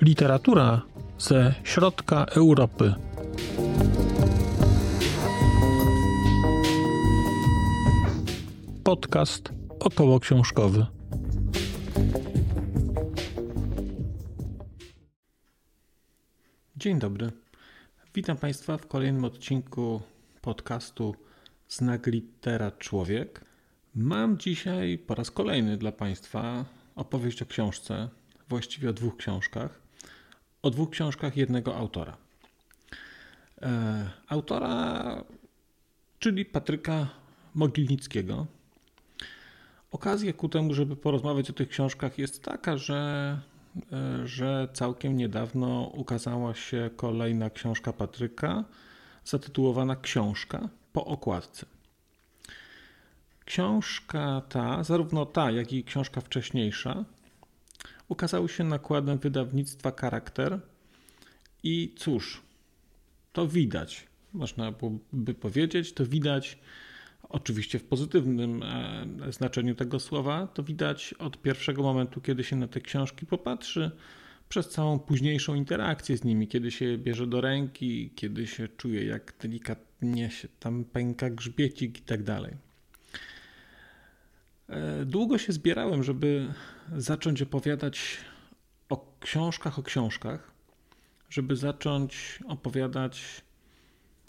Literatura ze środka Europy. Podcast około książkowy. Dzień dobry. Witam Państwa w kolejnym odcinku podcastu Znak Litera Człowiek. Mam dzisiaj po raz kolejny dla Państwa opowieść o książce, właściwie o dwóch książkach o dwóch książkach jednego autora. E, autora, czyli Patryka Mogilnickiego. Okazja ku temu, żeby porozmawiać o tych książkach jest taka, że, e, że całkiem niedawno ukazała się kolejna książka Patryka, zatytułowana Książka po okładce. Książka ta, zarówno ta, jak i książka wcześniejsza, ukazały się nakładem wydawnictwa Charakter i cóż, to widać, można by powiedzieć, to widać oczywiście w pozytywnym e, znaczeniu tego słowa, to widać od pierwszego momentu, kiedy się na te książki popatrzy, przez całą późniejszą interakcję z nimi, kiedy się bierze do ręki, kiedy się czuje, jak delikatnie się tam pęka grzbiecik i tak dalej. E, długo się zbierałem, żeby zacząć opowiadać o książkach, o książkach, żeby zacząć opowiadać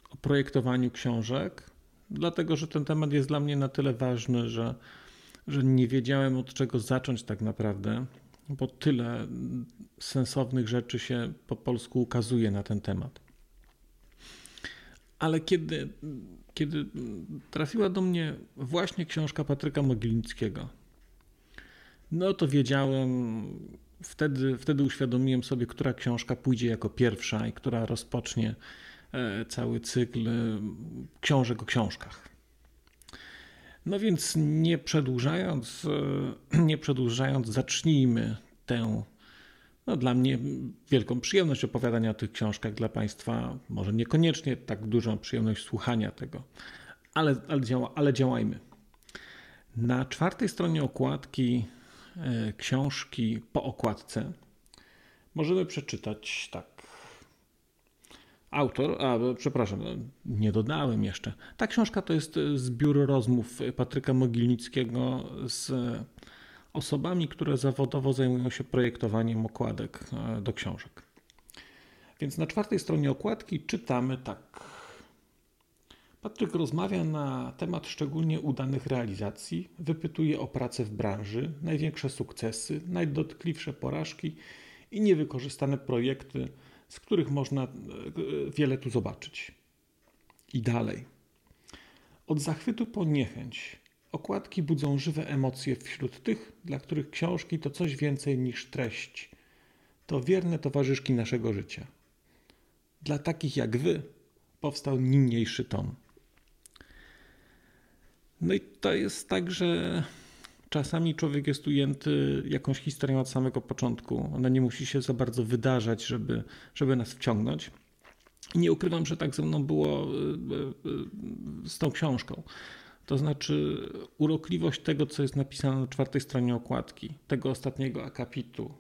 o projektowaniu książek, dlatego że ten temat jest dla mnie na tyle ważny, że, że nie wiedziałem od czego zacząć tak naprawdę, bo tyle sensownych rzeczy się po polsku ukazuje na ten temat. Ale kiedy kiedy trafiła do mnie właśnie książka Patryka Mogilnickiego, no to wiedziałem, wtedy, wtedy uświadomiłem sobie, która książka pójdzie jako pierwsza i która rozpocznie e, cały cykl e, książek o książkach. No więc nie przedłużając, e, nie przedłużając, zacznijmy tę no, dla mnie wielką przyjemność opowiadania o tych książkach, dla Państwa może niekoniecznie tak dużą przyjemność słuchania tego, ale, ale, działa, ale działajmy. Na czwartej stronie okładki e, książki po okładce możemy przeczytać tak. Autor, a przepraszam, no, nie dodałem jeszcze. Ta książka to jest zbiór rozmów Patryka Mogilnickiego z osobami, które zawodowo zajmują się projektowaniem okładek e, do książek. Więc na czwartej stronie okładki czytamy tak. Patryk rozmawia na temat szczególnie udanych realizacji, wypytuje o pracę w branży, największe sukcesy, najdotkliwsze porażki i niewykorzystane projekty, z których można e, wiele tu zobaczyć. I dalej. Od zachwytu po niechęć, Okładki budzą żywe emocje wśród tych, dla których książki to coś więcej niż treść. To wierne towarzyszki naszego życia. Dla takich jak wy powstał niniejszy tom. No i to jest tak, że czasami człowiek jest ujęty jakąś historią od samego początku. Ona nie musi się za bardzo wydarzać, żeby, żeby nas wciągnąć. Nie ukrywam, że tak ze mną było y, y, z tą książką. To znaczy urokliwość tego, co jest napisane na czwartej stronie okładki, tego ostatniego akapitu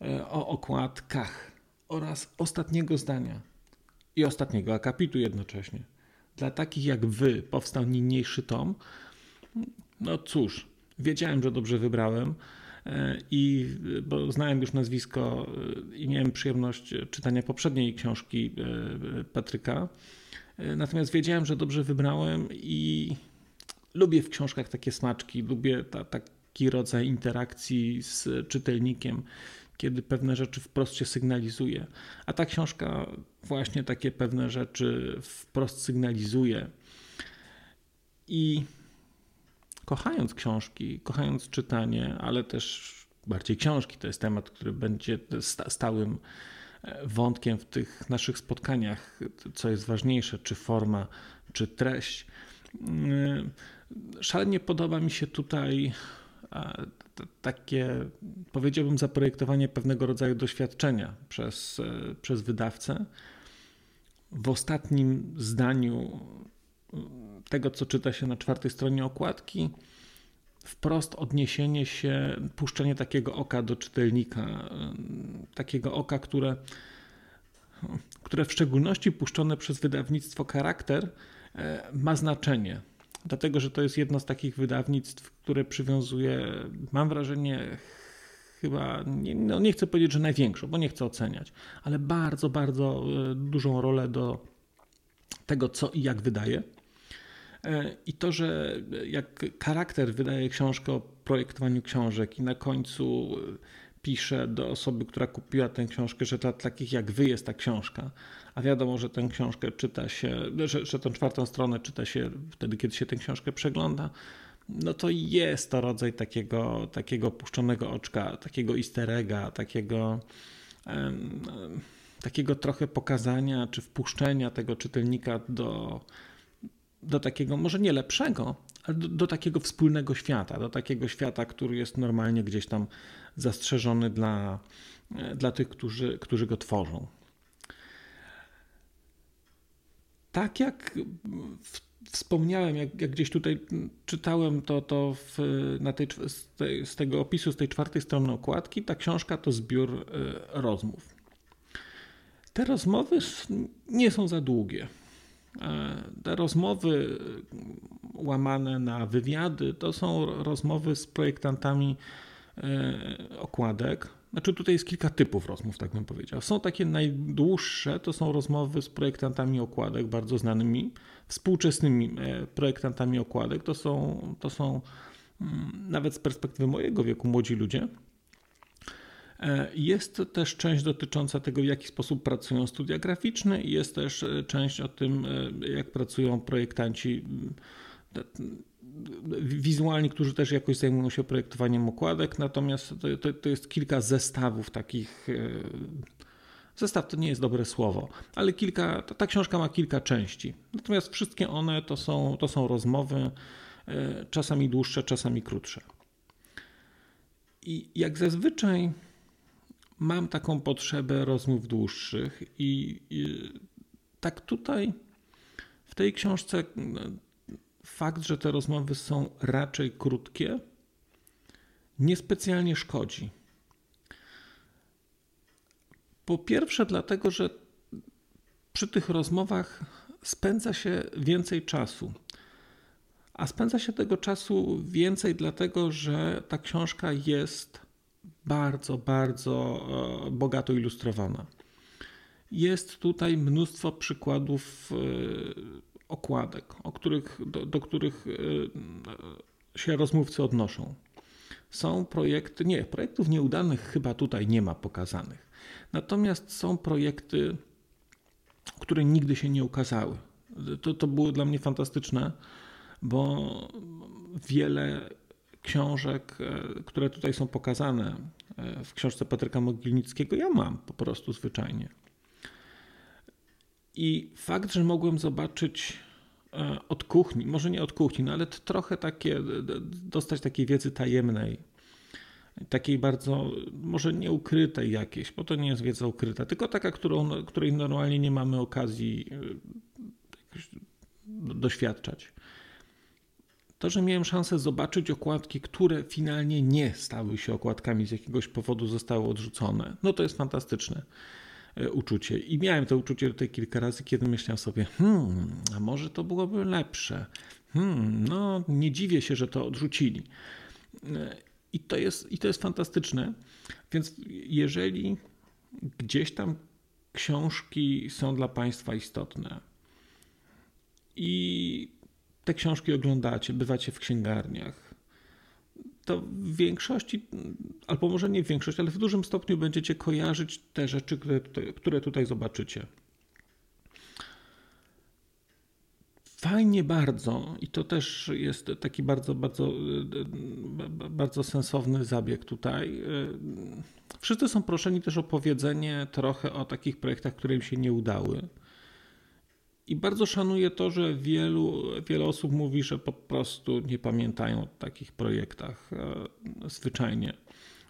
e, o okładkach oraz ostatniego zdania i ostatniego akapitu jednocześnie. Dla takich jak wy powstał niniejszy tom. No cóż, wiedziałem, że dobrze wybrałem e, i bo znałem już nazwisko e, i miałem przyjemność czytania poprzedniej książki Patryka. Natomiast wiedziałem, że dobrze wybrałem i lubię w książkach takie smaczki, lubię ta, taki rodzaj interakcji z czytelnikiem, kiedy pewne rzeczy wprost się sygnalizuje. A ta książka właśnie takie pewne rzeczy wprost sygnalizuje. I kochając książki, kochając czytanie, ale też bardziej książki, to jest temat, który będzie stałym e, wątkiem w tych naszych spotkaniach, co jest ważniejsze, czy forma, czy treść. Mm, Szalenie podoba mi się tutaj takie, powiedziałbym, zaprojektowanie pewnego rodzaju doświadczenia przez, e, przez wydawcę. W ostatnim zdaniu tego, co czyta się na czwartej stronie okładki, wprost odniesienie się, puszczenie takiego oka do czytelnika, takiego oka, które, które w szczególności puszczone przez wydawnictwo Charakter e, ma znaczenie. Dlatego, że to jest jedno z takich wydawnictw, które przywiązuje, mam wrażenie, chyba, nie, no nie chcę powiedzieć, że największą, bo nie chcę oceniać, ale bardzo, bardzo e, dużą rolę do tego, co i jak wydaje. E, I to, że jak charakter wydaje książkę o projektowaniu książek i na końcu pisze do osoby, która kupiła tę książkę, że dla takich jak wy jest ta książka, a wiadomo, że tę książkę czyta się, że, że tę czwartą stronę czyta się wtedy, kiedy się tę książkę przegląda, no to jest to rodzaj takiego, takiego puszczonego oczka, takiego easter takiego, um, takiego trochę pokazania czy wpuszczenia tego czytelnika do, do takiego, może nie lepszego, ale do, do, takiego wspólnego świata, do takiego świata, który jest normalnie gdzieś tam zastrzeżony dla, dla tych, którzy, którzy go tworzą. Tak jak w wspomniałem, jak, jak, gdzieś tutaj czytałem to, to w, na tej, z, tej, z, tego opisu, z tej czwartej strony okładki, ta książka to zbiór y, rozmów. Te rozmowy nie są za długie. E, te rozmowy łamane na wywiady to są rozmowy z projektantami e, okładek, znaczy tutaj jest kilka typów rozmów, tak bym powiedział. Są takie najdłuższe, to są rozmowy z projektantami okładek, bardzo znanymi, współczesnymi e, projektantami okładek. To są, to są mm, nawet z perspektywy mojego wieku młodzi ludzie. E, jest też część dotycząca tego, w jaki sposób pracują studia graficzne, i jest też e, część o tym, jak pracują projektanci wizualni, którzy też jakoś zajmują się projektowaniem okładek, natomiast to, to, to jest kilka zestawów takich. E, zestaw to nie jest dobre słowo, ale kilka, ta, książka ma kilka części. Natomiast wszystkie one to są, to są rozmowy, e, czasami dłuższe, czasami krótsze. I jak zazwyczaj mam taką potrzebę rozmów dłuższych, i, i tak tutaj w tej książce fakt, że te rozmowy są raczej krótkie, niespecjalnie szkodzi. Po pierwsze, dlatego, że przy tych rozmowach spędza się więcej czasu. A spędza się tego czasu więcej, dlatego że ta książka jest bardzo, bardzo e, bogato ilustrowana. Jest tutaj mnóstwo przykładów e, okładek, o których, do, do których y, się rozmówcy odnoszą. Są projekty, nie, projektów nieudanych chyba tutaj nie ma pokazanych. Natomiast są projekty, które nigdy się nie ukazały. To, to było dla mnie fantastyczne, bo wiele książek, e, które tutaj są pokazane e, w książce Patryka Mogilnickiego, ja mam po prostu zwyczajnie. I fakt, że mogłem zobaczyć e, od kuchni, może nie od kuchni, no ale trochę takie, dostać takiej wiedzy tajemnej, takiej bardzo, może nie ukrytej jakiejś, bo to nie jest wiedza ukryta, tylko taka, którą, której normalnie nie mamy okazji e, doświadczać. To, że miałem szansę zobaczyć okładki, które finalnie nie stały się okładkami, z jakiegoś powodu zostały odrzucone, no to jest fantastyczne. E, uczucie. I miałem to uczucie tutaj kilka razy, kiedy myślałem sobie, hmm, a może to byłoby lepsze. Hmm, no, nie dziwię się, że to odrzucili. E, I to jest, i to jest fantastyczne. Więc jeżeli gdzieś tam książki są dla Państwa istotne i te książki oglądacie, bywacie w księgarniach, to w większości, albo może nie w większości, ale w dużym stopniu będziecie kojarzyć te rzeczy, które tutaj, które tutaj zobaczycie. Fajnie bardzo, i to też jest taki bardzo, bardzo, bardzo sensowny zabieg tutaj. Wszyscy są proszeni też o powiedzenie trochę o takich projektach, które im się nie udały. I bardzo szanuję to, że wielu, wiele osób mówi, że po prostu nie pamiętają o takich projektach e, zwyczajnie.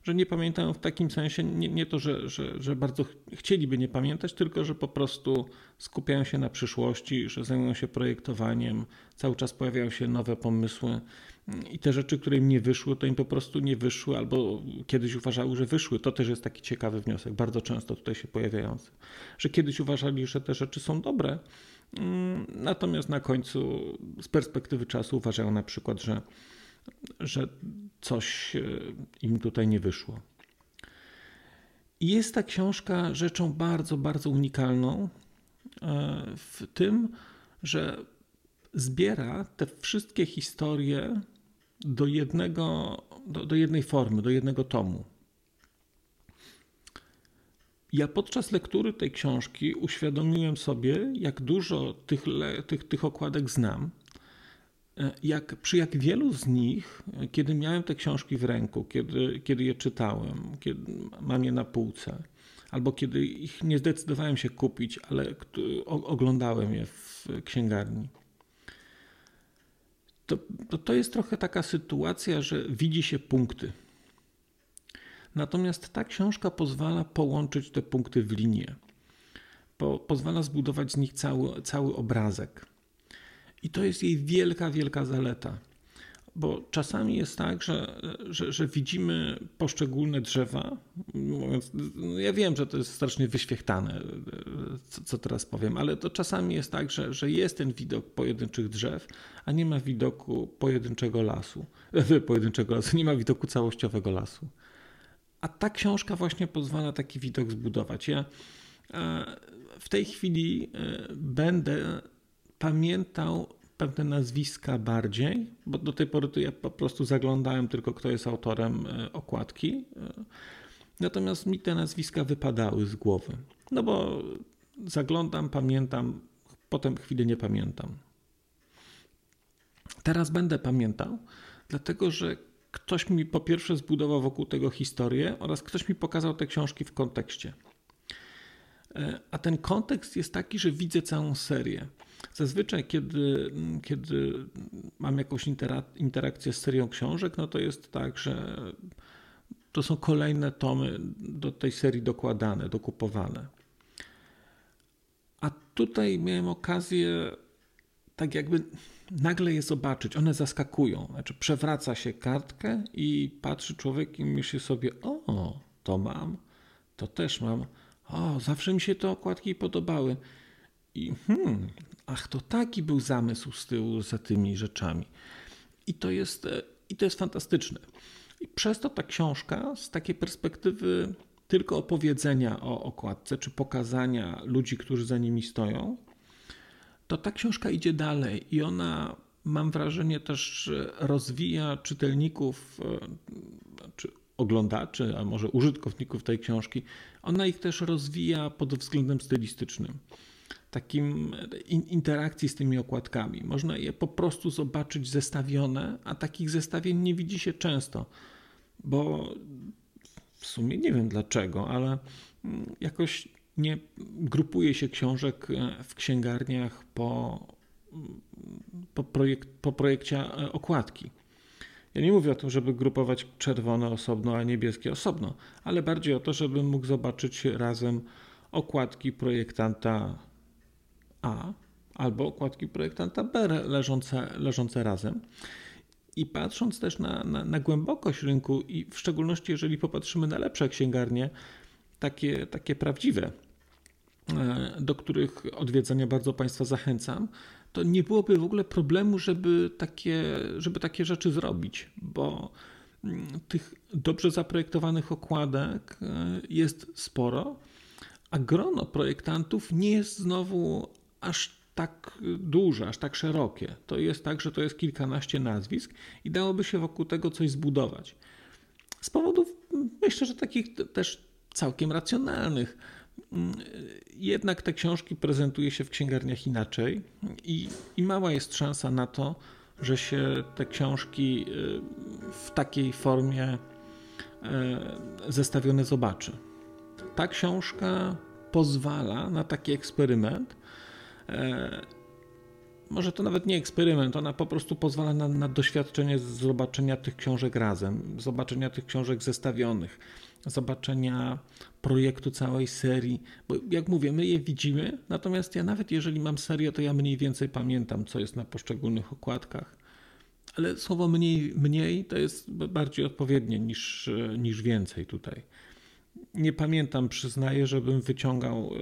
że nie pamiętają w takim sensie, nie, nie to, że, że, że bardzo chcieliby nie pamiętać, tylko że po prostu skupiają się na przyszłości, że zajmują się projektowaniem, cały czas pojawiają się nowe pomysły i te rzeczy, które im nie wyszły, to im po prostu nie wyszły, albo kiedyś uważały, że wyszły. To też jest taki ciekawy wniosek, bardzo często tutaj się pojawiający, że kiedyś uważali, że te rzeczy są dobre, natomiast na końcu z perspektywy czasu uważają na przykład, że, że coś e, im tutaj nie wyszło. Jest ta książka rzeczą bardzo, bardzo unikalną e, w tym, że zbiera te wszystkie historie do, jednego, do, do jednej formy, do jednego tomu. Ja podczas lektury tej książki uświadomiłem sobie, jak dużo tych, tych, tych okładek znam. E, jak, przy jak wielu z nich, kiedy miałem te książki w ręku, kiedy, kiedy je czytałem, kiedy mam je na półce, albo kiedy ich nie zdecydowałem się kupić, ale oglądałem je w księgarni, to, to, to jest trochę taka sytuacja, że widzi się punkty. Natomiast ta książka pozwala połączyć te punkty w linię. Po, pozwala zbudować z nich cały, cały obrazek. I to jest jej wielka, wielka zaleta. Bo czasami jest tak, że, że, że widzimy poszczególne drzewa. Mówiąc, no ja wiem, że to jest strasznie wyświechtane, co, co, teraz powiem, ale to czasami jest tak, że, że jest ten widok pojedynczych drzew, a nie ma widoku pojedynczego lasu. Pojedynczego lasu, nie ma widoku całościowego lasu. A ta książka właśnie pozwala taki widok zbudować. Ja e, w tej chwili e, będę pamiętał pewne nazwiska bardziej, bo do tej pory to ja po prostu zaglądałem tylko, kto jest autorem e, okładki. Natomiast mi te nazwiska wypadały z głowy. No bo zaglądam, pamiętam, potem chwilę nie pamiętam. Teraz będę pamiętał, dlatego że ktoś mi po pierwsze zbudował wokół tego historię oraz ktoś mi pokazał te książki w kontekście. E, a ten kontekst jest taki, że widzę całą serię. Zazwyczaj, kiedy, kiedy mam jakąś interakcję z serią książek, no to jest tak, że to są kolejne tomy do tej serii dokładane, dokupowane. A tutaj miałem okazję tak jakby nagle je zobaczyć. One zaskakują. Znaczy przewraca się kartkę i patrzy człowiek i myśli sobie, o, to mam, to też mam. O, zawsze mi się te okładki podobały. I hmm, ach, to taki był zamysł z tyłu za tymi rzeczami. I to jest, e, i to jest fantastyczne. I przez to ta książka z takiej perspektywy tylko opowiedzenia o okładce, czy pokazania ludzi, którzy za nimi stoją, to ta książka idzie dalej i ona, mam wrażenie, też rozwija czytelników, e, czy oglądaczy, a może użytkowników tej książki. Ona ich też rozwija pod względem stylistycznym takim interakcji z tymi okładkami. Można je po prostu zobaczyć zestawione, a takich zestawień nie widzi się często, bo w sumie nie wiem dlaczego, ale mm, jakoś nie grupuje się książek e, w księgarniach po, po, projekt, po projekcie e, okładki. Ja nie mówię o tym, żeby grupować czerwone osobno, a niebieskie osobno, ale bardziej o to, żebym mógł zobaczyć razem okładki projektanta a albo okładki projektanta B leżące, leżące razem. I patrząc też na, na, na, głębokość rynku, i w szczególności jeżeli popatrzymy na lepsze księgarnie, takie, takie prawdziwe, e, do których odwiedzania bardzo Państwa zachęcam, to nie byłoby w ogóle problemu, żeby takie, żeby takie rzeczy zrobić, bo mm, tych dobrze zaprojektowanych okładek e, jest sporo, a grono projektantów nie jest znowu aż tak duże, aż tak szerokie. To jest tak, że to jest kilkanaście nazwisk i dałoby się wokół tego coś zbudować. Z powodów, myślę, że takich też całkiem racjonalnych. Jednak te książki prezentuje się w księgarniach inaczej i, i mała jest szansa na to, że się te książki y, w takiej formie y, zestawione zobaczy. Ta książka pozwala na taki eksperyment, E, może to nawet nie eksperyment, ona po prostu pozwala na, na doświadczenie zobaczenia tych książek razem, zobaczenia tych książek zestawionych, zobaczenia projektu całej serii, bo jak mówię, my je widzimy, natomiast ja nawet jeżeli mam serię, to ja mniej więcej pamiętam, co jest na poszczególnych okładkach. Ale słowo mniej, mniej to jest bardziej odpowiednie niż, niż więcej tutaj. Nie pamiętam, przyznaję, żebym wyciągał e,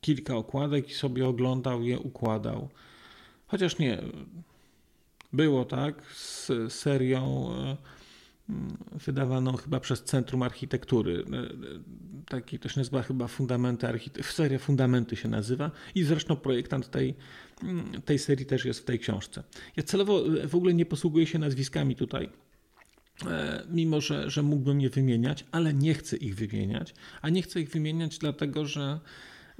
kilka okładek i sobie oglądał je, układał. Chociaż nie, było tak z serią e, wydawaną chyba przez Centrum Architektury. E, taki to się nazywa chyba Fundamenty Architektury. Seria Fundamenty się nazywa i zresztą projektant tej, tej serii też jest w tej książce. Ja celowo w ogóle nie posługuję się nazwiskami tutaj e, mimo że, że mógłbym je wymieniać, ale nie chcę ich wymieniać. A nie chcę ich wymieniać dlatego, że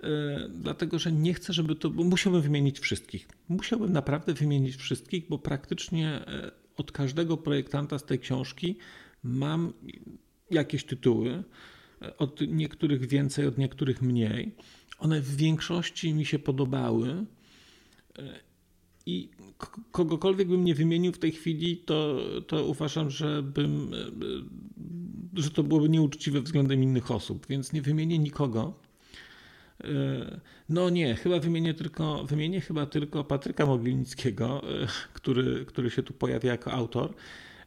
E, dlatego że nie chcę, żeby to. Bo musiałbym wymienić wszystkich. Musiałbym naprawdę wymienić wszystkich, bo praktycznie e, od każdego projektanta z tej książki mam jakieś tytuły. E, od niektórych więcej, od niektórych mniej. One w większości mi się podobały. I kogokolwiek bym nie wymienił w tej chwili, to, to uważam, że, bym, że to byłoby nieuczciwe względem innych osób, więc nie wymienię nikogo. E, no nie, chyba wymienię tylko, wymienię chyba tylko Patryka Moglińskiego, e, który, który się tu pojawia jako autor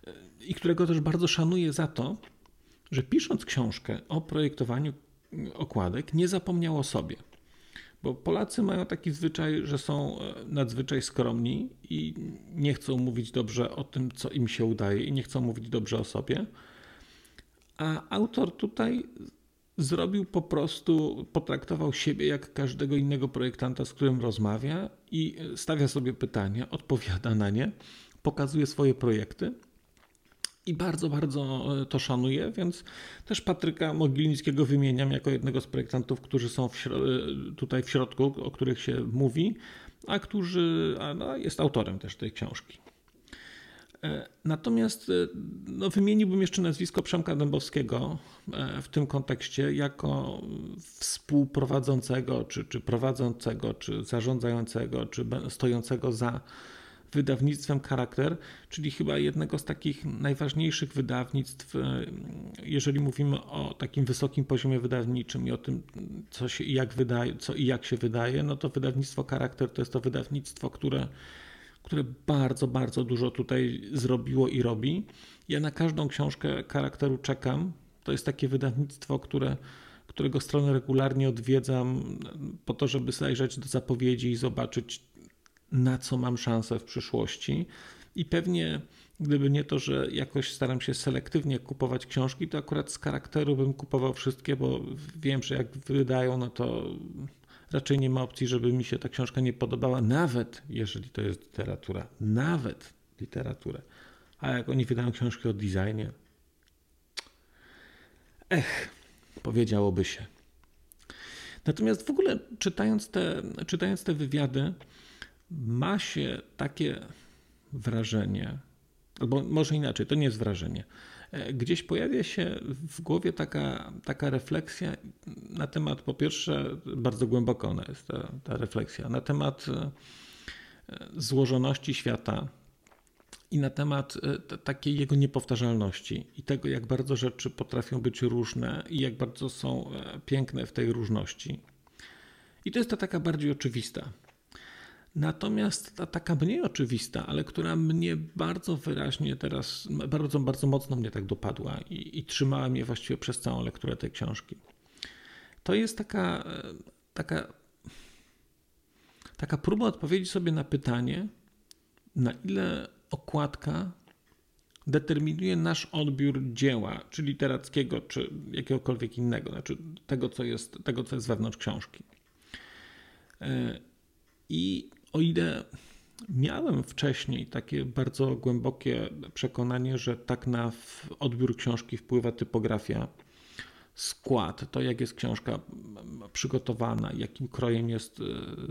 e, i którego też bardzo szanuję za to, że pisząc książkę o projektowaniu okładek, nie zapomniał o sobie. Bo Polacy mają taki zwyczaj, że są nadzwyczaj skromni i nie chcą mówić dobrze o tym, co im się udaje, i nie chcą mówić dobrze o sobie. A autor tutaj zrobił po prostu, potraktował siebie jak każdego innego projektanta, z którym rozmawia i stawia sobie pytania, odpowiada na nie, pokazuje swoje projekty. I bardzo, bardzo e, to szanuję, więc też Patryka Moglińskiego wymieniam jako jednego z projektantów, którzy są w e, tutaj w środku, o których się mówi, a którzy a no, jest autorem też tej książki. E, natomiast e, no, wymieniłbym jeszcze nazwisko Przemka Dębowskiego e, w tym kontekście jako współprowadzącego, czy, czy prowadzącego, czy zarządzającego, czy stojącego za wydawnictwem Charakter, czyli chyba jednego z takich najważniejszych wydawnictw, jeżeli mówimy o takim wysokim poziomie wydawniczym i o tym, co się i jak wydaje, co i jak się wydaje, no to wydawnictwo Charakter to jest to wydawnictwo, które które bardzo, bardzo dużo tutaj zrobiło i robi. Ja na każdą książkę charakteru czekam. To jest takie wydawnictwo, które, którego stronę regularnie odwiedzam po to, żeby zajrzeć do zapowiedzi i zobaczyć, na co mam szansę w przyszłości. I pewnie gdyby nie to, że jakoś staram się selektywnie kupować książki, to akurat z charakteru bym kupował wszystkie, bo wiem, że jak wydają, no to raczej nie ma opcji, żeby mi się ta książka nie podobała, nawet jeżeli to jest literatura, nawet literaturę. A jak oni wydają książki o designie, ech, powiedziałoby się. Natomiast w ogóle czytając te, czytając te wywiady, ma się takie wrażenie, albo może inaczej, to nie jest wrażenie, gdzieś pojawia się w głowie taka, taka refleksja na temat, po pierwsze, bardzo głęboko ona jest ta, ta refleksja, na temat e, złożoności świata i na temat e, takiej jego niepowtarzalności i tego, jak bardzo rzeczy potrafią być różne i jak bardzo są piękne w tej różności. I to jest ta taka bardziej oczywista. Natomiast ta taka mniej oczywista, ale która mnie bardzo wyraźnie teraz, bardzo, bardzo mocno mnie tak dopadła i, i trzymała mnie właściwie przez całą lekturę tej książki. To jest taka, taka, taka próba odpowiedzi sobie na pytanie, na ile okładka determinuje nasz odbiór dzieła, czy literackiego, czy jakiegokolwiek innego, znaczy tego, co jest, tego, co jest wewnątrz książki. E, I o ile miałem wcześniej takie bardzo głębokie przekonanie, że tak na odbiór książki wpływa typografia, skład, to jak jest książka przygotowana, jakim krojem jest e,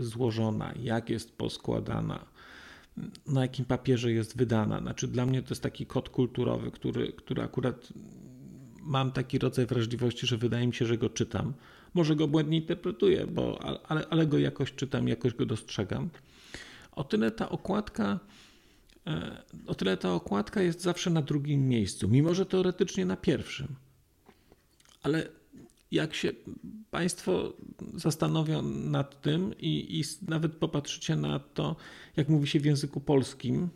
złożona, jak jest poskładana, na jakim papierze jest wydana. Znaczy dla mnie to jest taki kod kulturowy, który, który akurat mam taki rodzaj wrażliwości, że wydaje mi się, że go czytam. Może go błędnie interpretuję, bo, ale, ale go jakoś czytam, jakoś go dostrzegam. O tyle ta okładka e, o tyle ta okładka jest zawsze na drugim miejscu, mimo że teoretycznie na pierwszym. Ale jak się Państwo zastanowią nad tym i, i nawet popatrzycie na to, jak mówi się w języku polskim,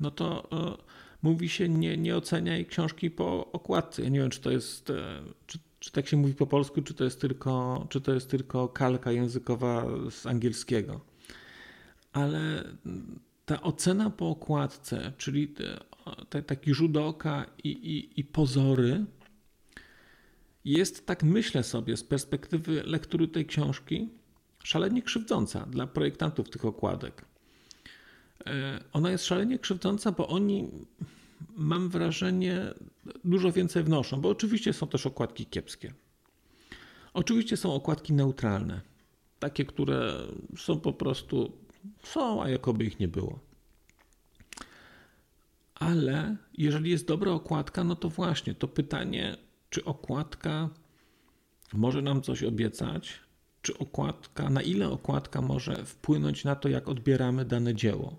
no to e, mówi się nie, nie oceniaj książki po okładce. Ja nie wiem, czy to jest, e, czy, czy tak się mówi po polsku, czy to jest tylko, czy to jest tylko kalka językowa z angielskiego. Ale ta ocena po okładce, czyli te, te, taki rzut oka i, i, i pozory, jest, tak myślę sobie, z perspektywy lektury tej książki, szalenie krzywdząca dla projektantów tych okładek. E, ona jest szalenie krzywdząca, bo oni, mam wrażenie, dużo więcej wnoszą, bo oczywiście są też okładki kiepskie. Oczywiście są okładki neutralne, takie, które są po prostu są, a jakoby ich nie było. Ale jeżeli jest dobra okładka, no to właśnie to pytanie, czy okładka może nam coś obiecać, czy okładka, na ile okładka może wpłynąć na to, jak odbieramy dane dzieło.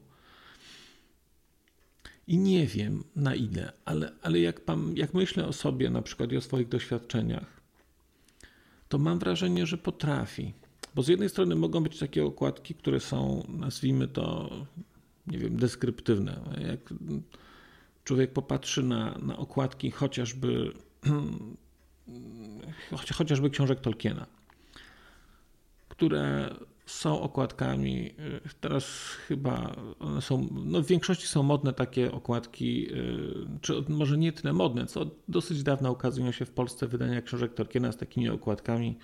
I nie wiem na ile, ale, ale jak, pan, jak myślę o sobie, na przykład i o swoich doświadczeniach, to mam wrażenie, że potrafi. Bo z jednej strony mogą być takie okładki, które są, nazwijmy to, nie wiem, deskryptywne. Jak człowiek popatrzy na, na okładki chociażby, chociażby książek Tolkiena, które są okładkami. Teraz chyba one są, no w większości są modne takie okładki, y, czy może nie tyle modne, co dosyć dawno ukazują się w Polsce wydania książek Tolkiena z takimi okładkami,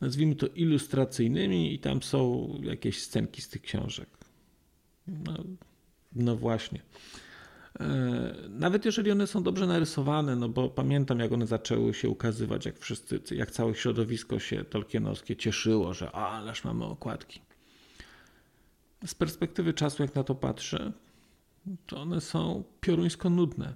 nazwijmy to ilustracyjnymi, i tam są jakieś scenki z tych książek. No, no właśnie. E, nawet jeżeli one są dobrze narysowane, no bo pamiętam, jak one zaczęły się ukazywać, jak wszyscy, jak całe środowisko się tolkienowskie cieszyło, że ależ mamy okładki. Z perspektywy czasu, jak na to patrzę, to one są pioruńsko nudne.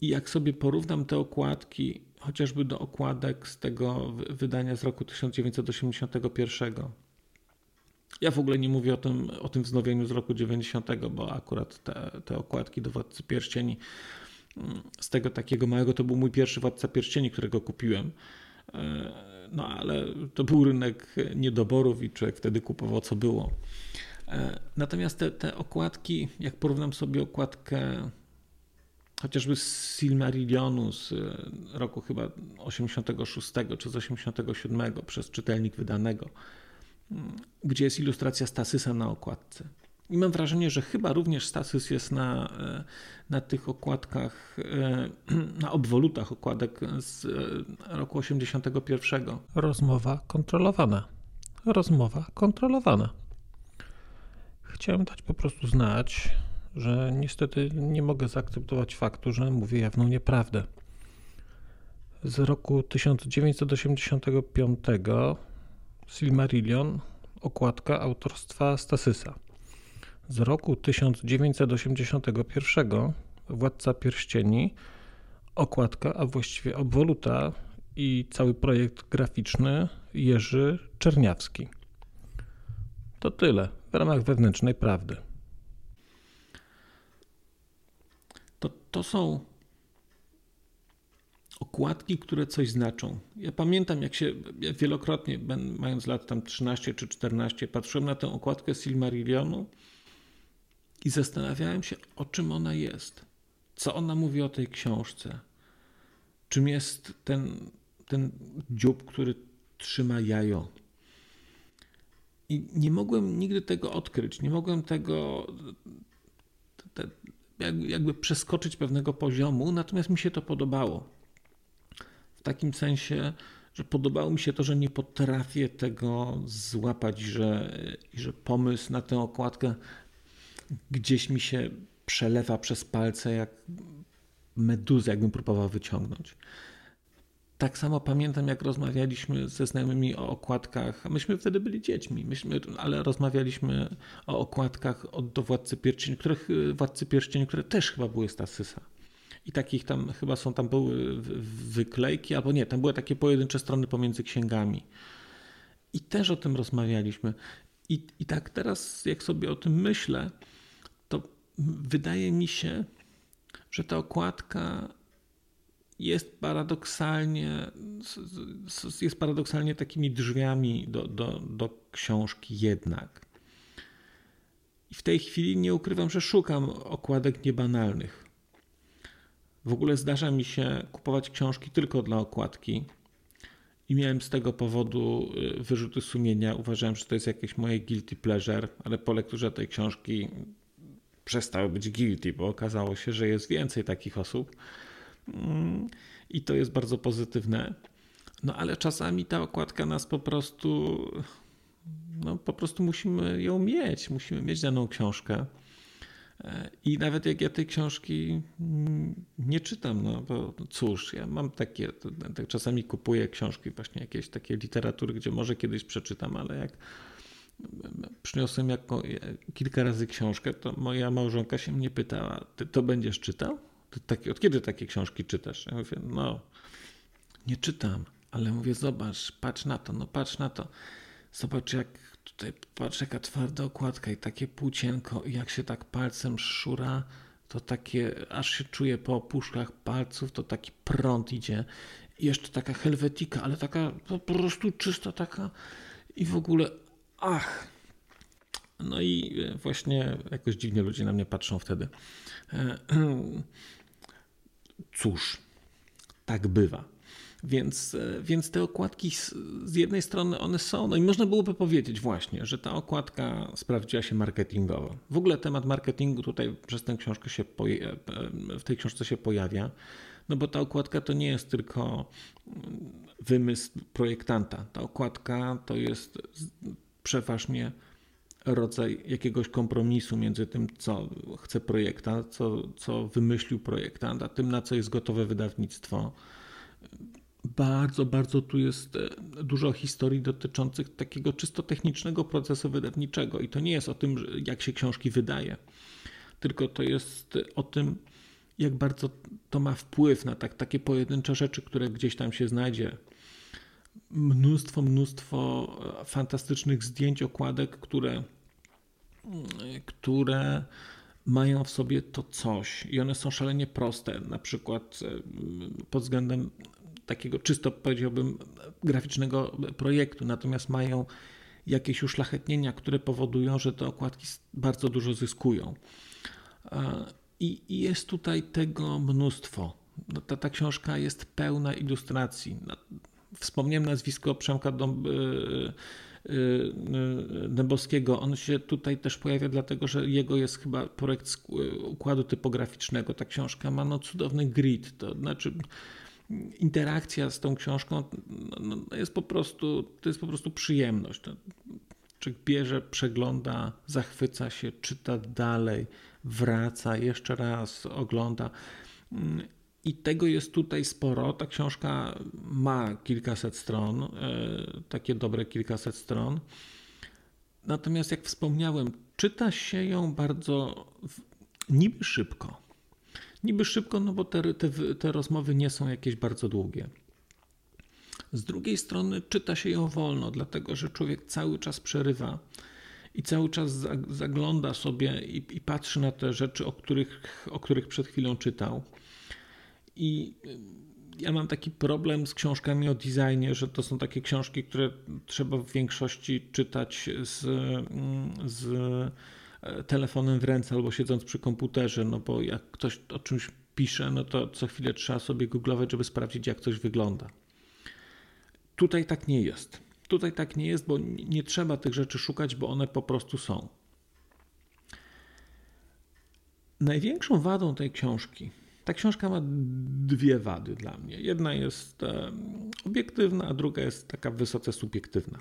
I jak sobie porównam te okładki chociażby do okładek z tego wydania z roku 1981, ja w ogóle nie mówię o tym, o tym wznowieniu z roku 90, bo akurat te, te okładki do Władcy Pierścieni mm, z tego takiego małego to był mój pierwszy Władca Pierścieni, którego kupiłem. E, no ale to był rynek niedoborów i człowiek wtedy kupował co było. E, natomiast te, te okładki, jak porównam sobie okładkę chociażby z Silmarillionu z e, roku chyba 86 czy z 87 przez czytelnik wydanego, gdzie jest ilustracja Stasysa na okładce. I mam wrażenie, że chyba również Stasys jest na, e, na tych okładkach, na obwolutach okładek z roku 81. Rozmowa kontrolowana. Rozmowa kontrolowana. Chciałem dać po prostu znać, że niestety nie mogę zaakceptować faktu, że mówię jawną nieprawdę. Z roku 1985 Silmarillion, okładka autorstwa Stasysa. Z roku 1981 Władca Pierścieni, okładka, a właściwie obwoluta i cały projekt graficzny Jerzy Czerniawski. To tyle w ramach wewnętrznej prawdy. To, są okładki, które coś znaczą. Ja pamiętam, jak się ja wielokrotnie, mając lat tam 13 czy 14, patrzyłem na tę okładkę Silmarillionu i zastanawiałem się, o czym ona jest. Co ona mówi o tej książce? Czym jest ten, ten dziób, który trzyma jajo? I nie mogłem nigdy tego odkryć, nie mogłem tego te, jakby przeskoczyć pewnego poziomu, natomiast mi się to podobało w takim sensie, że podobało mi się to, że nie potrafię tego złapać, że, że pomysł na tę okładkę gdzieś mi się przelewa przez palce jak meduzę, jakbym próbował wyciągnąć. Tak samo pamiętam, jak rozmawialiśmy ze znajomymi o okładkach. Myśmy wtedy byli dziećmi, myśmy, ale rozmawialiśmy o okładkach od do Władcy Pierścieni, których Władcy Pierścieni, które też chyba były Stasysa i takich tam chyba są tam były wyklejki, albo nie, tam były takie pojedyncze strony pomiędzy księgami. I też o tym rozmawialiśmy. I, I tak teraz, jak sobie o tym myślę, to wydaje mi się, że ta okładka jest paradoksalnie, jest paradoksalnie takimi drzwiami do, do, do książki jednak. I w tej chwili nie ukrywam, że szukam okładek niebanalnych. W ogóle zdarza mi się kupować książki tylko dla okładki. I miałem z tego powodu y, wyrzuty sumienia. Uważałem, że to jest jakieś moje guilty pleasure, ale po lekturze tej książki przestały być guilty, bo okazało się, że jest więcej takich osób. Mm, I to jest bardzo pozytywne. No ale czasami ta okładka nas po prostu, no po prostu musimy ją mieć. Musimy mieć daną książkę. I nawet jak ja tej książki nie czytam, no bo cóż, ja mam takie, tak czasami kupuję książki, właśnie jakieś takie literatury, gdzie może kiedyś przeczytam, ale jak przyniosłem jako, kilka razy książkę, to moja małżonka się mnie pytała, ty to będziesz czytał? Takie, od kiedy takie książki czytasz? Ja mówię, no nie czytam, ale mówię, zobacz, patrz na to, no patrz na to. Zobacz, jak tutaj patrz, jaka twarda okładka i takie płócienko, i jak się tak palcem szura, to takie, aż się czuje po opuszkach palców, to taki prąd idzie. I jeszcze taka helwetika, ale taka po prostu czysta taka i w ogóle, ach. No i właśnie jakoś dziwnie ludzie na mnie patrzą wtedy. E, cóż, tak bywa. Więc, e, więc te okładki z, jednej strony one są, no i można byłoby powiedzieć właśnie, że ta okładka sprawdziła się marketingowo. W ogóle temat marketingu tutaj przez tę książkę się w tej książce się pojawia, no bo ta okładka to nie jest tylko wymysł projektanta. Ta okładka to jest przeważnie rodzaj jakiegoś kompromisu między tym, co chce projektant, co, co wymyślił projektant, a tym, na co jest gotowe wydawnictwo bardzo, bardzo tu jest e, dużo historii dotyczących takiego czysto technicznego procesu wydawniczego. I to nie jest o tym, jak się książki wydaje, tylko to jest o tym, jak bardzo to ma wpływ na tak, takie pojedyncze rzeczy, które gdzieś tam się znajdzie. Mnóstwo, mnóstwo e, fantastycznych zdjęć, okładek, które, które mają w sobie to coś i one są szalenie proste, na przykład e, pod względem takiego czysto powiedziałbym graficznego projektu, natomiast mają jakieś uszlachetnienia, które powodują, że te okładki bardzo dużo zyskują. I, jest tutaj tego mnóstwo. No, ta, ta książka jest pełna ilustracji. Wspomniałem nazwisko Przemka Dąb y, Dębowskiego. On się tutaj też pojawia, dlatego że jego jest chyba projekt układu typograficznego. Ta książka ma no cudowny grid, to znaczy interakcja z tą książką no, no, jest po prostu, to jest po prostu przyjemność. Człowiek bierze, przegląda, zachwyca się, czyta dalej, wraca, jeszcze raz ogląda. I tego jest tutaj sporo. Ta książka ma kilkaset stron, e, takie dobre kilkaset stron. Natomiast, jak wspomniałem, czyta się ją bardzo niby szybko Niby szybko, no bo te, te, te rozmowy nie są jakieś bardzo długie. Z drugiej strony czyta się ją wolno, dlatego że człowiek cały czas przerywa i cały czas zagląda sobie i, i, patrzy na te rzeczy, o których, o których przed chwilą czytał. I y, ja mam taki problem z książkami o designie, że to są takie książki, które trzeba w większości czytać z, mm, z E, telefonem w ręce albo siedząc przy komputerze, no bo jak ktoś o czymś pisze, no to co chwilę trzeba sobie googlować, żeby sprawdzić, jak coś wygląda. Tutaj tak nie jest. Tutaj tak nie jest, bo nie trzeba tych rzeczy szukać, bo one po prostu są. Największą wadą tej książki, ta książka ma dwie wady dla mnie. Jedna jest obiektywna, a druga jest taka wysoce subiektywna.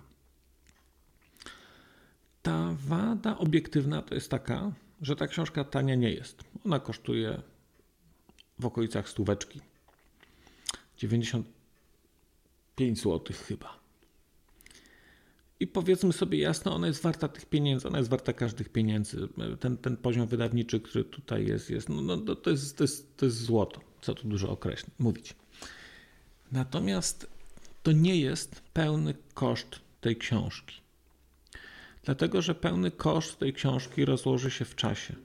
Ta wada obiektywna to jest taka, że ta książka tania nie jest. Ona kosztuje w okolicach stóweczki. 95 zł chyba. I powiedzmy sobie jasno, ona jest warta tych pieniędzy, ona jest warta każdych pieniędzy. Ten, ten poziom wydawniczy, który tutaj jest, jest no, no, to, jest, to, jest, to jest złoto, co tu dużo określić, mówić. Natomiast to nie jest pełny koszt tej książki. Dlatego, że pełny koszt tej książki rozłoży się w czasie.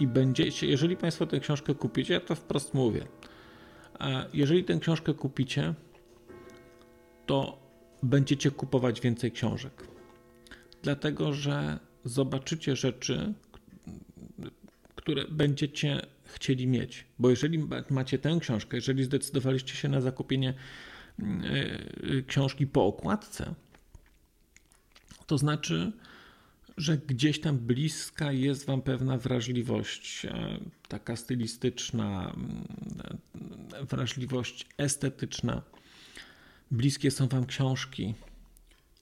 I będziecie, jeżeli Państwo tę książkę kupicie, ja to wprost mówię. Jeżeli tę książkę kupicie, to będziecie kupować więcej książek. Dlatego, że zobaczycie rzeczy, które będziecie chcieli mieć. Bo jeżeli macie tę książkę, jeżeli zdecydowaliście się na zakupienie e, książki po okładce, to znaczy, że gdzieś tam bliska jest Wam pewna wrażliwość, e, taka stylistyczna, mm, wrażliwość estetyczna. Bliskie są Wam książki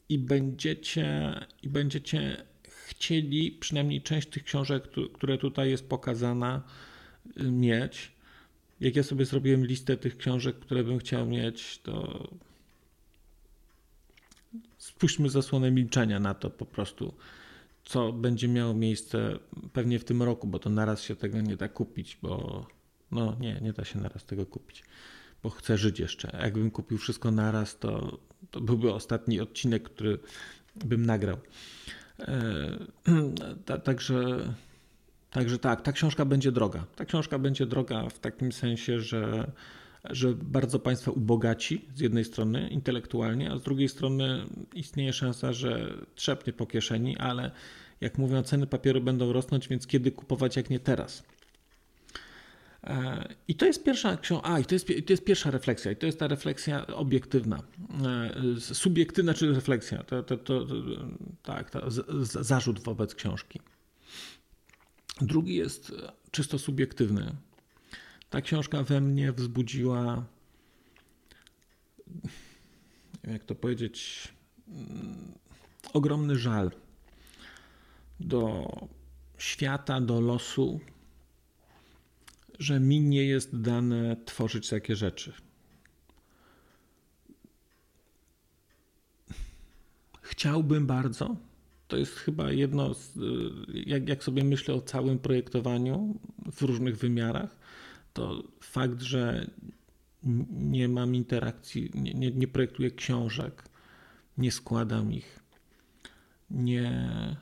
i będziecie, i będziecie chcieli przynajmniej część tych książek, które tutaj jest pokazana, y, mieć. Jak ja sobie zrobiłem listę tych książek, które bym chciał mieć, to spuśćmy zasłonę milczenia na to po prostu, co będzie miało miejsce pewnie w tym roku, bo to naraz się tego nie da kupić, bo no nie, nie da się naraz tego kupić, bo chcę żyć jeszcze. Jakbym kupił wszystko naraz, to, to byłby ostatni odcinek, który bym nagrał. E, także, także tak, ta książka będzie droga. Ta książka będzie droga w takim sensie, że, że bardzo Państwa ubogaci z jednej strony intelektualnie, a z drugiej strony istnieje szansa, że trzepnie po kieszeni, ale jak mówią, ceny papieru będą rosnąć, więc kiedy kupować, jak nie teraz. E, I to jest pierwsza a i to jest, to jest pierwsza refleksja, i to jest ta refleksja obiektywna. E, subiektywna, czy refleksja, to, to, to tak, to zarzut wobec książki. Drugi jest czysto subiektywny. Ta książka we mnie wzbudziła, jak to powiedzieć, mm, ogromny żal do świata, do losu, że mi nie jest dane tworzyć takie rzeczy. Chciałbym bardzo. To jest chyba jedno, z, jak, jak sobie myślę o całym projektowaniu w różnych wymiarach, to fakt, że nie mam interakcji, nie, nie, nie projektuję książek, nie składam ich, nie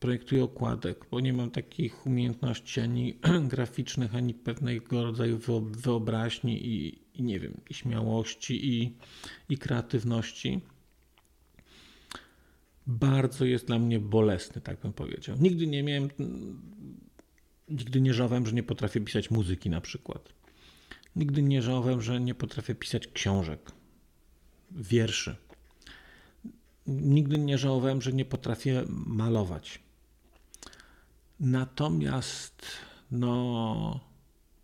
projektuję okładek, bo nie mam takich umiejętności ani graficznych, ani pewnego rodzaju wyobraźni i, i nie wiem, i śmiałości, i, i kreatywności. Bardzo jest dla mnie bolesny, tak bym powiedział. Nigdy nie miałem, nigdy nie żałowałem, że nie potrafię pisać muzyki na przykład. Nigdy nie żałowałem, że nie potrafię pisać książek, wierszy. Nigdy nie żałowałem, że nie potrafię malować. Natomiast no,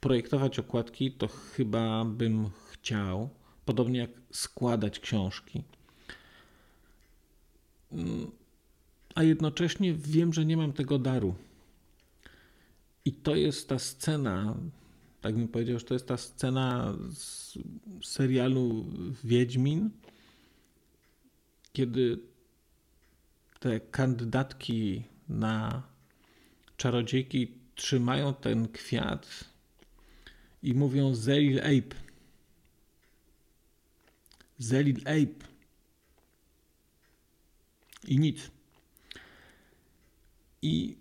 projektować okładki to chyba bym chciał, podobnie jak składać książki. Mm, a jednocześnie wiem, że nie mam tego daru. I to jest ta scena, tak bym powiedział, że to jest ta scena z serialu Wiedźmin, kiedy te kandydatki na czarodziejki trzymają ten kwiat i mówią Zelil Ape. Zelil Ape. I nic. I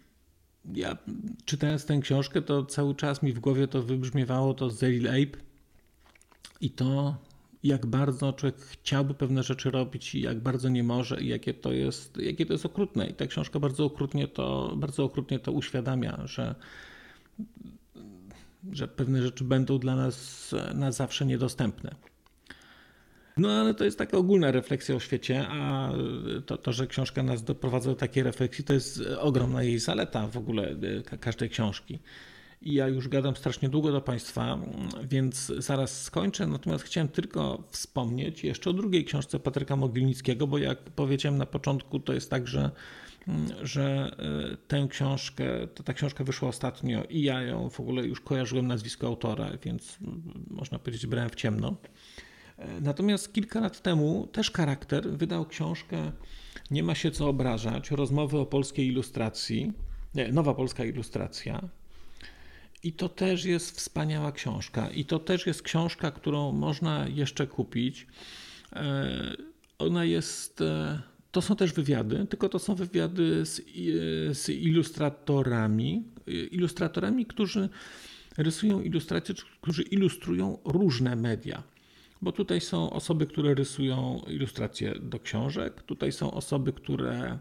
ja czytając tę książkę, to cały czas mi w głowie to wybrzmiewało to Zelil Ape i to jak bardzo człowiek chciałby pewne rzeczy robić i jak bardzo nie może i jakie to jest, jakie to jest okrutne. I ta książka bardzo okrutnie to, bardzo okrutnie to uświadamia, że, że pewne rzeczy będą dla nas na zawsze niedostępne. No ale to jest taka ogólna refleksja o świecie, a to, to, że książka nas doprowadza do takiej refleksji, to jest ogromna jej zaleta w ogóle każdej książki i ja już gadam strasznie długo do Państwa, więc zaraz skończę. Natomiast chciałem tylko wspomnieć jeszcze o drugiej książce Patryka Mogilnickiego, bo jak powiedziałem na początku, to jest tak, że że e, tę książkę, to ta książka wyszła ostatnio i ja ją w ogóle już kojarzyłem nazwisko autora, więc można powiedzieć brałem w ciemno. E, natomiast kilka lat temu też charakter wydał książkę Nie ma się co obrażać, rozmowy o polskiej ilustracji, nie, nowa polska ilustracja. I to też jest wspaniała książka. I to też jest książka, którą można jeszcze kupić. E, ona jest e, to są też wywiady, tylko to są wywiady z, z ilustratorami, ilustratorami, którzy rysują ilustracje, którzy ilustrują różne media. Bo tutaj są osoby, które rysują ilustracje do książek, tutaj są osoby, które.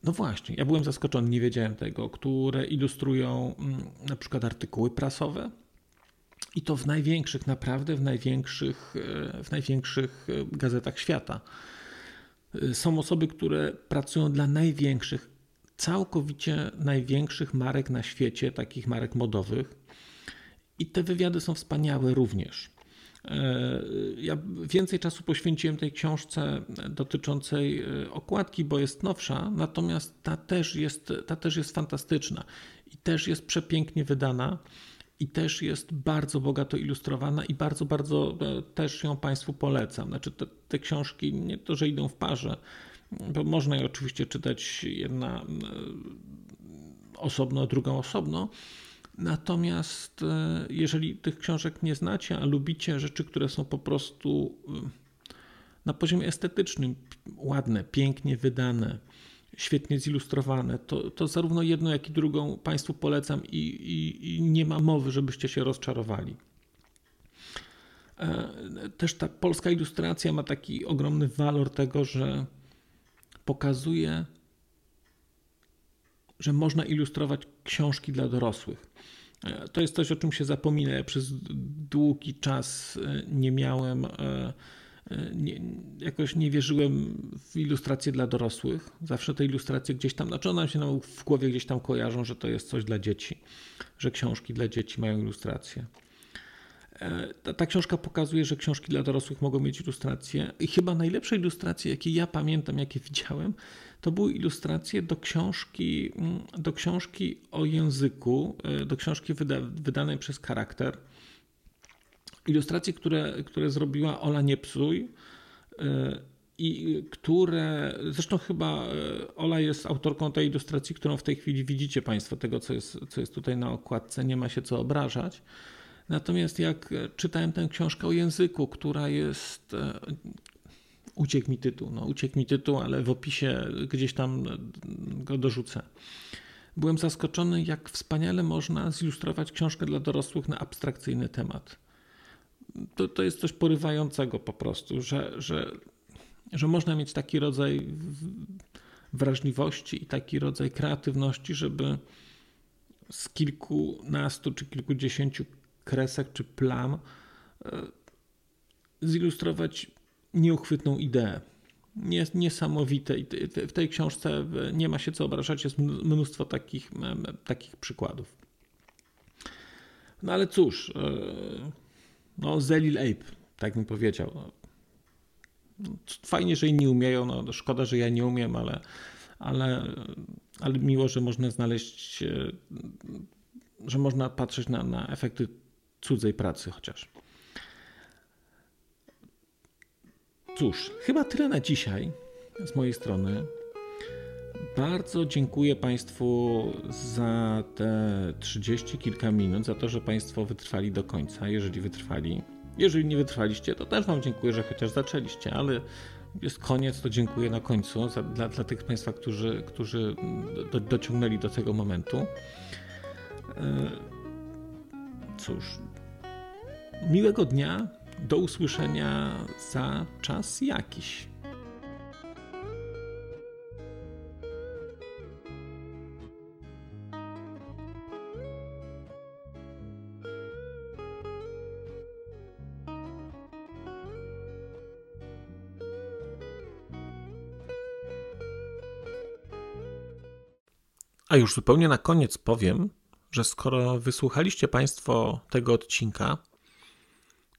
E, no właśnie, ja byłem zaskoczony, nie wiedziałem tego, które ilustrują mm, na przykład artykuły prasowe. I to w największych, naprawdę w największych, e, w największych e, gazetach świata. Są osoby, które pracują dla największych, całkowicie największych marek na świecie, takich marek modowych. I te wywiady są wspaniałe również. E, ja więcej czasu poświęciłem tej książce dotyczącej e, okładki, bo jest nowsza, natomiast ta też jest, ta też jest fantastyczna i też jest przepięknie wydana i też jest bardzo bogato ilustrowana i bardzo, bardzo e, też ją Państwu polecam. Znaczy te, te książki nie to, że idą w parze, bo można je oczywiście czytać jedna osobno, drugą osobno, Natomiast e, jeżeli tych książek nie znacie, a lubicie rzeczy, które są po prostu e, na poziomie estetycznym ładne, pięknie wydane, świetnie zilustrowane, to, to zarówno jedno, jak i drugą Państwu polecam i, i, i nie ma mowy, żebyście się rozczarowali. E, też ta polska ilustracja ma taki ogromny walor tego, że pokazuje, że można ilustrować książki dla dorosłych. To jest coś, o czym się zapomina. Ja przez długi czas e, nie miałem, e, e, nie, jakoś nie wierzyłem w ilustracje dla dorosłych. Zawsze te ilustracje gdzieś tam, znaczy one się nam w głowie gdzieś tam kojarzą, że to jest coś dla dzieci, że książki dla dzieci mają ilustracje. Ta, ta, książka pokazuje, że książki dla dorosłych mogą mieć ilustracje. I chyba najlepsze ilustracje, jakie ja pamiętam, jakie widziałem, to były ilustracje do książki, mm, do książki o języku, e, do książki wyda, wydanej przez charakter. Ilustracje, które, które zrobiła Ola Niepsuj e, i które, zresztą chyba e, Ola jest autorką tej ilustracji, którą w tej chwili widzicie Państwo, tego co jest, co jest tutaj na okładce, nie ma się co obrażać. Natomiast jak czytałem tę książkę o języku, która jest uciekł mi tytuł. No, uciekł mi tytuł, ale w opisie gdzieś tam go dorzucę. Byłem zaskoczony, jak wspaniale można zilustrować książkę dla dorosłych na abstrakcyjny temat. To, to jest coś porywającego po prostu, że, że, że można mieć taki rodzaj wrażliwości i taki rodzaj kreatywności, żeby z kilkunastu czy kilkudziesięciu kresek czy plam e, zilustrować nieuchwytną ideę. Jest niesamowite i w tej książce nie ma się co obrażać, jest mnóstwo takich, takich przykładów. No ale cóż, e, no Zelil Ape, tak bym powiedział. No, fajnie, że inni umieją, no szkoda, że ja nie umiem, ale, ale, ale miło, że można znaleźć, e, że można patrzeć na, na efekty cudzej pracy chociaż. Cóż, chyba tyle na dzisiaj z mojej strony. Bardzo dziękuję Państwu za te 30 kilka minut, za to, że Państwo wytrwali do końca, jeżeli wytrwali. Jeżeli nie wytrwaliście, to też Wam dziękuję, że chociaż zaczęliście, ale jest koniec, to dziękuję na końcu za, dla, dla tych Państwa, którzy, którzy do, dociągnęli do tego momentu. E, cóż, miłego dnia do usłyszenia za czas jakiś. A już zupełnie na koniec powiem, że skoro wysłuchaliście Państwo tego odcinka,